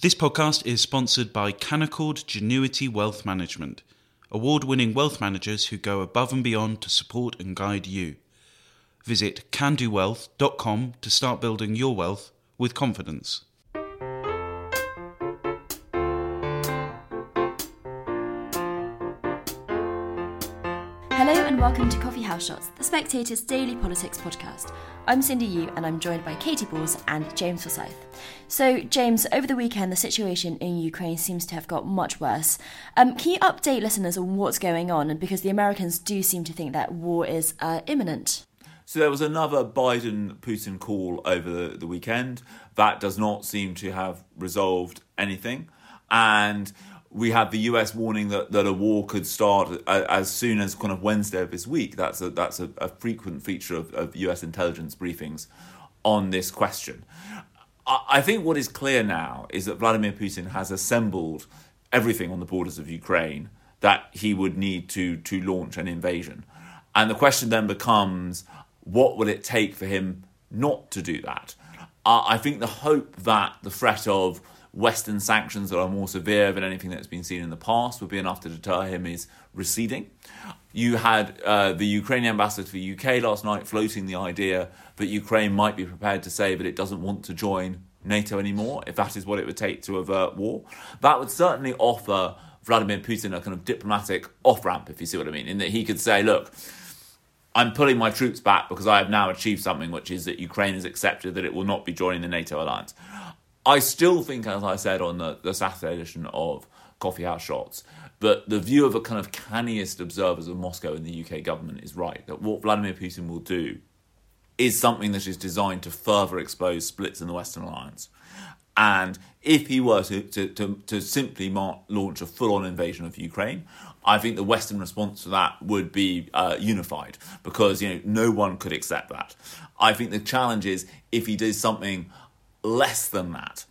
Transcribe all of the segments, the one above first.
This podcast is sponsored by Canaccord Genuity Wealth Management, award winning wealth managers who go above and beyond to support and guide you. Visit candowealth.com to start building your wealth with confidence. Hello and welcome to Coffee House Shots, the Spectator's daily politics podcast. I'm Cindy Yu and I'm joined by Katie Balls and James Forsyth. So, James, over the weekend, the situation in Ukraine seems to have got much worse. Um, can you update listeners on what's going on? Because the Americans do seem to think that war is uh, imminent. So there was another Biden Putin call over the, the weekend. That does not seem to have resolved anything. And we had the US warning that, that a war could start as soon as kind of Wednesday of this week. That's a, that's a, a frequent feature of, of US intelligence briefings on this question. I, I think what is clear now is that Vladimir Putin has assembled everything on the borders of Ukraine that he would need to, to launch an invasion. And the question then becomes what will it take for him not to do that? Uh, I think the hope that the threat of Western sanctions that are more severe than anything that's been seen in the past would be enough to deter him is receding. You had uh, the Ukrainian ambassador to the UK last night floating the idea that Ukraine might be prepared to say that it doesn't want to join NATO anymore, if that is what it would take to avert war. That would certainly offer Vladimir Putin a kind of diplomatic off ramp, if you see what I mean, in that he could say, look, I'm pulling my troops back because I have now achieved something, which is that Ukraine has accepted that it will not be joining the NATO alliance. I still think, as I said on the, the Saturday edition of Coffee House Shots, that the view of a kind of canniest observers of Moscow and the UK government is right. That what Vladimir Putin will do is something that is designed to further expose splits in the Western alliance. And if he were to, to, to, to simply launch a full on invasion of Ukraine, I think the Western response to that would be uh, unified because you know no one could accept that. I think the challenge is if he does something less than that,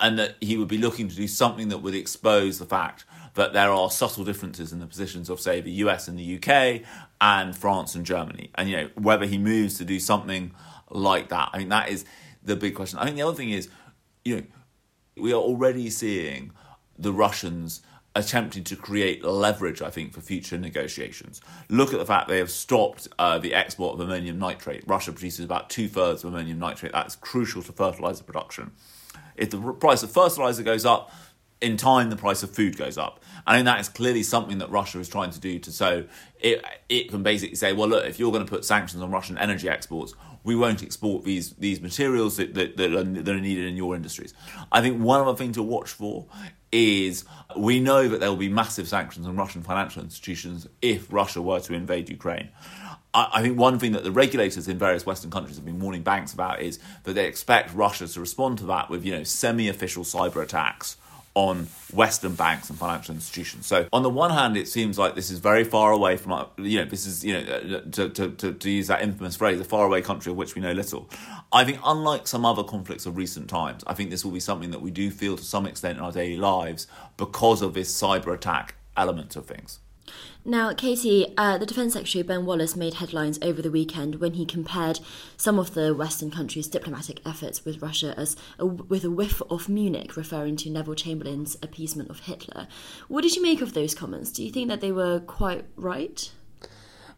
and that he would be looking to do something that would expose the fact that there are subtle differences in the positions of, say, the US and the UK and France and Germany. And, you know, whether he moves to do something like that. I mean, that is the big question. I think the other thing is, you know, we are already seeing the Russians attempting to create leverage, I think, for future negotiations. Look at the fact they have stopped uh, the export of ammonium nitrate. Russia produces about two thirds of ammonium nitrate. That's crucial to fertilizer production. If the price of fertilizer goes up, in time the price of food goes up. Think that is clearly something that Russia is trying to do to so it it can basically say, well, look, if you're going to put sanctions on Russian energy exports, we won't export these these materials that, that, that, are, that are needed in your industries. I think one other thing to watch for is we know that there will be massive sanctions on Russian financial institutions if Russia were to invade Ukraine. I think one thing that the regulators in various Western countries have been warning banks about is that they expect Russia to respond to that with, you know, semi-official cyber attacks on Western banks and financial institutions. So, on the one hand, it seems like this is very far away from, you know, this is, you know, uh, to, to, to, to use that infamous phrase, a faraway country of which we know little. I think, unlike some other conflicts of recent times, I think this will be something that we do feel to some extent in our daily lives because of this cyber attack element of things. Now, Katie, uh, the Defence Secretary Ben Wallace made headlines over the weekend when he compared some of the Western countries' diplomatic efforts with Russia as a, with a whiff of Munich, referring to Neville Chamberlain's appeasement of Hitler. What did you make of those comments? Do you think that they were quite right?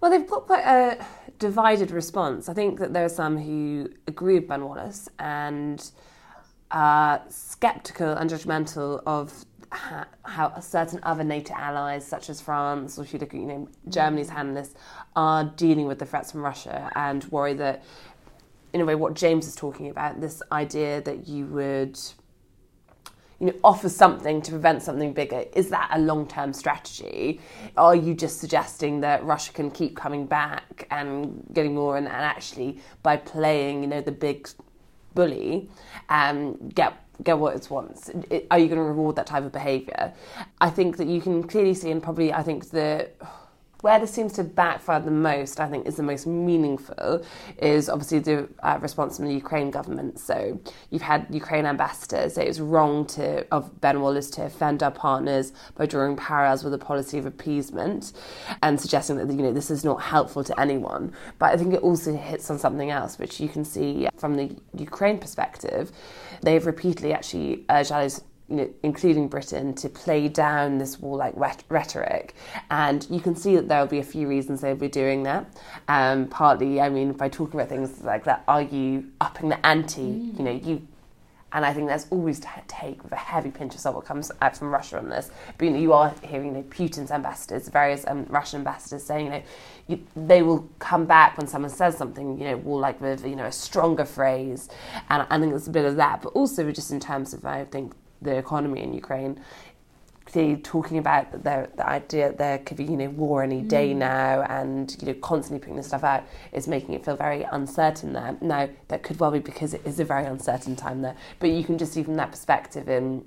Well, they've got quite a divided response. I think that there are some who agree with Ben Wallace and are sceptical and judgmental of how certain other NATO allies, such as France, or if you look at you know Germany's hand this, are dealing with the threats from Russia and worry that, in a way, what James is talking about, this idea that you would, you know, offer something to prevent something bigger, is that a long-term strategy? Are you just suggesting that Russia can keep coming back and getting more, and, and actually by playing, you know, the big bully, um, get get what it wants? Are you going to reward that type of behaviour? I think that you can clearly see, and probably I think the where this seems to backfire the most, I think, is the most meaningful, is obviously the uh, response from the Ukraine government. So you've had Ukraine ambassadors say it's wrong to of Ben Wallace to offend our partners by drawing parallels with a policy of appeasement and suggesting that you know this is not helpful to anyone. But I think it also hits on something else, which you can see from the Ukraine perspective. They've repeatedly actually urged allies you know, including Britain, to play down this war-like rhetoric. And you can see that there will be a few reasons they'll be doing that. Um, partly, I mean, by talking about things like that, are you upping the ante? Mm. You know, you and I think that's always to take with a heavy pinch of salt what comes out from Russia on this. But you, know, you are hearing you know, Putin's ambassadors, various um, Russian ambassadors saying, you know, you, they will come back when someone says something, you know, will like with you know a stronger phrase, and I think it's a bit of that. But also just in terms of I think the economy in Ukraine, clearly talking about the, the idea there could be you know war any day mm. now and you know constantly putting this stuff out is making it feel very uncertain there now that could well be because it is a very uncertain time there but you can just see from that perspective in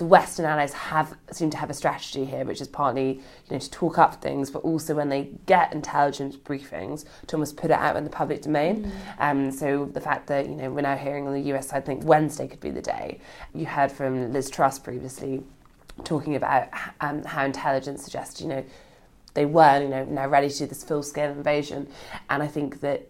the Western allies have seem to have a strategy here, which is partly you know to talk up things, but also when they get intelligence briefings to almost put it out in the public domain. Mm. Um, so the fact that you know we're now hearing on the US side, I think Wednesday could be the day. You heard from Liz Truss previously talking about um, how intelligence suggests you know they were you know now ready to do this full scale invasion, and I think that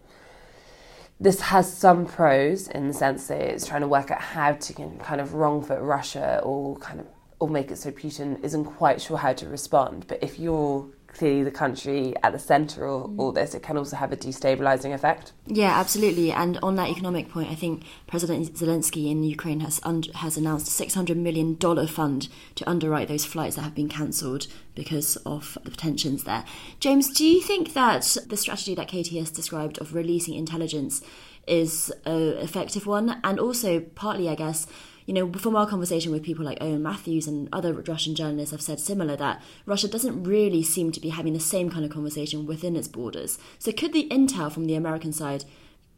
this has some pros in the sense that it's trying to work out how to kind of wrong foot Russia or kind of or make it so Putin isn't quite sure how to respond. But if you're clearly the country at the centre of mm. all this, it can also have a destabilising effect. Yeah, absolutely. And on that economic point, I think President Zelensky in Ukraine has un- has announced a six hundred million dollar fund to underwrite those flights that have been cancelled because of the tensions there. James, do you think that the strategy that Katie has described of releasing intelligence is an effective one, and also partly, I guess you know, from our conversation with people like Owen Matthews and other Russian journalists have said similar that Russia doesn't really seem to be having the same kind of conversation within its borders. So could the intel from the American side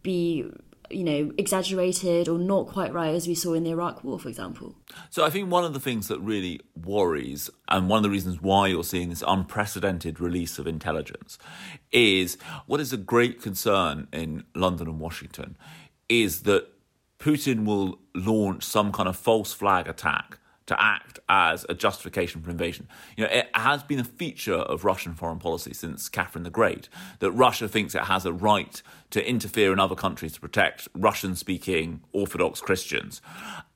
be you know, exaggerated or not quite right as we saw in the Iraq War, for example. So I think one of the things that really worries, and one of the reasons why you're seeing this unprecedented release of intelligence, is what is a great concern in London and Washington is that Putin will launch some kind of false flag attack to act as a justification for invasion. You know, it has been a feature of Russian foreign policy since Catherine the Great that Russia thinks it has a right to interfere in other countries to protect Russian speaking Orthodox Christians.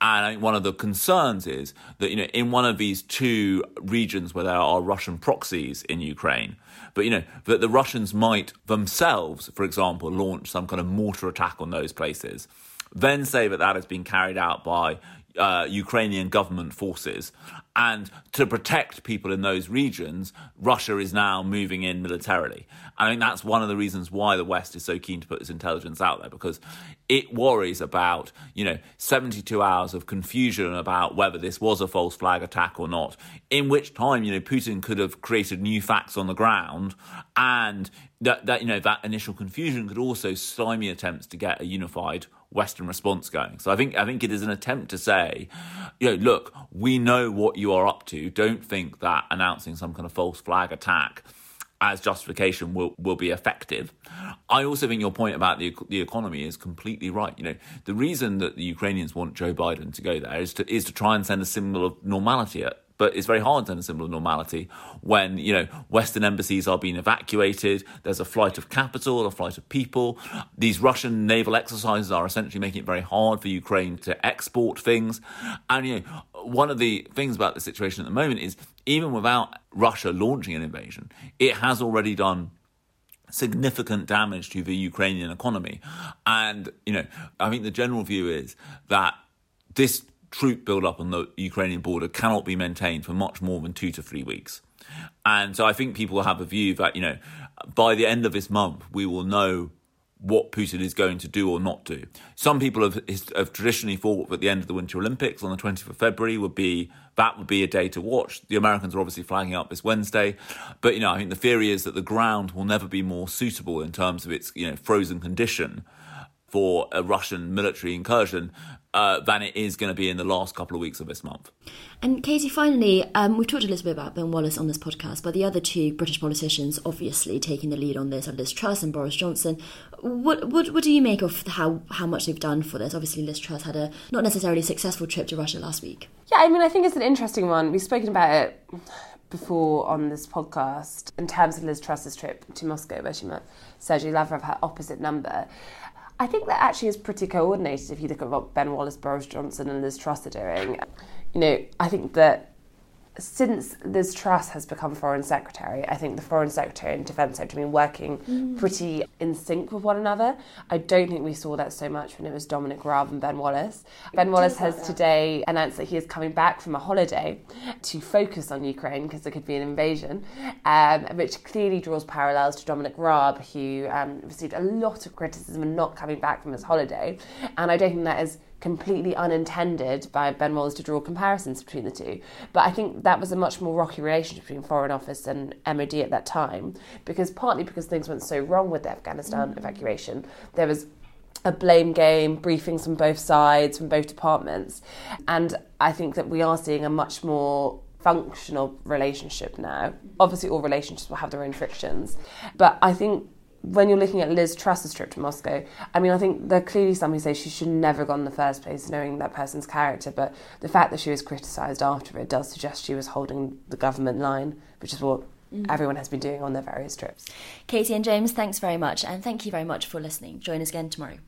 And I think one of the concerns is that, you know, in one of these two regions where there are Russian proxies in Ukraine, but, you know, that the Russians might themselves, for example, launch some kind of mortar attack on those places then say that that has been carried out by uh, Ukrainian government forces. And to protect people in those regions, Russia is now moving in militarily. I think that's one of the reasons why the West is so keen to put this intelligence out there because it worries about, you know, 72 hours of confusion about whether this was a false flag attack or not, in which time, you know, Putin could have created new facts on the ground and that, that you know, that initial confusion could also stymie attempts to get a unified Western response going. So I think I think it is an attempt to say, you know, look, we know what you are up to. Don't think that announcing some kind of false flag attack as justification will, will be effective. I also think your point about the the economy is completely right. You know, the reason that the Ukrainians want Joe Biden to go there is to is to try and send a symbol of normality at but it's very hard to send a symbol of normality when you know Western embassies are being evacuated. There's a flight of capital, a flight of people. These Russian naval exercises are essentially making it very hard for Ukraine to export things. And you know, one of the things about the situation at the moment is even without Russia launching an invasion, it has already done significant damage to the Ukrainian economy. And you know, I think the general view is that this troop build-up on the Ukrainian border cannot be maintained for much more than two to three weeks. And so I think people have a view that, you know, by the end of this month, we will know what Putin is going to do or not do. Some people have, have traditionally thought that the end of the Winter Olympics on the 20th of February would be that would be a day to watch. The Americans are obviously flagging up this Wednesday, but you know I think the theory is that the ground will never be more suitable in terms of its you know frozen condition for a Russian military incursion uh, than it is going to be in the last couple of weeks of this month. And Katie, finally, um, we've talked a little bit about Ben Wallace on this podcast, but the other two British politicians obviously taking the lead on this are Liz Truss and Boris Johnson. What, what, what do you make of how, how much they've done for this? Obviously, Liz Truss had a not necessarily successful trip to Russia last week. Yeah, I mean, I think it's an interesting one. We've spoken about it before on this podcast in terms of Liz Truss's trip to Moscow, where she met Sergei Lavrov, her opposite number. I think that actually is pretty coordinated if you look at what Ben Wallace, Boris Johnson, and Liz Truss are doing. You know, I think that since Liz Truss has become Foreign Secretary, I think the Foreign Secretary and Defence Secretary have been working mm. pretty in sync with one another. I don't think we saw that so much when it was Dominic Raab and Ben Wallace. Ben Wallace has today announced that he is coming back from a holiday to focus on Ukraine because there could be an invasion, um, which clearly draws parallels to Dominic Raab, who um, received a lot of criticism for not coming back from his holiday. And I don't think that is completely unintended by Ben Wallace to draw comparisons between the two. But I think that was a much more rocky relationship between Foreign Office and MOD at that time, because partly because things went so wrong with the Afghanistan mm. evacuation, there was a blame game, briefings from both sides, from both departments. And I think that we are seeing a much more functional relationship now. Obviously, all relationships will have their own frictions, but I think when you're looking at Liz Truss's trip to Moscow, I mean, I think there are clearly some who say she should never have gone in the first place, knowing that person's character. But the fact that she was criticised after it does suggest she was holding the government line, which is what mm. everyone has been doing on their various trips. Katie and James, thanks very much, and thank you very much for listening. Join us again tomorrow.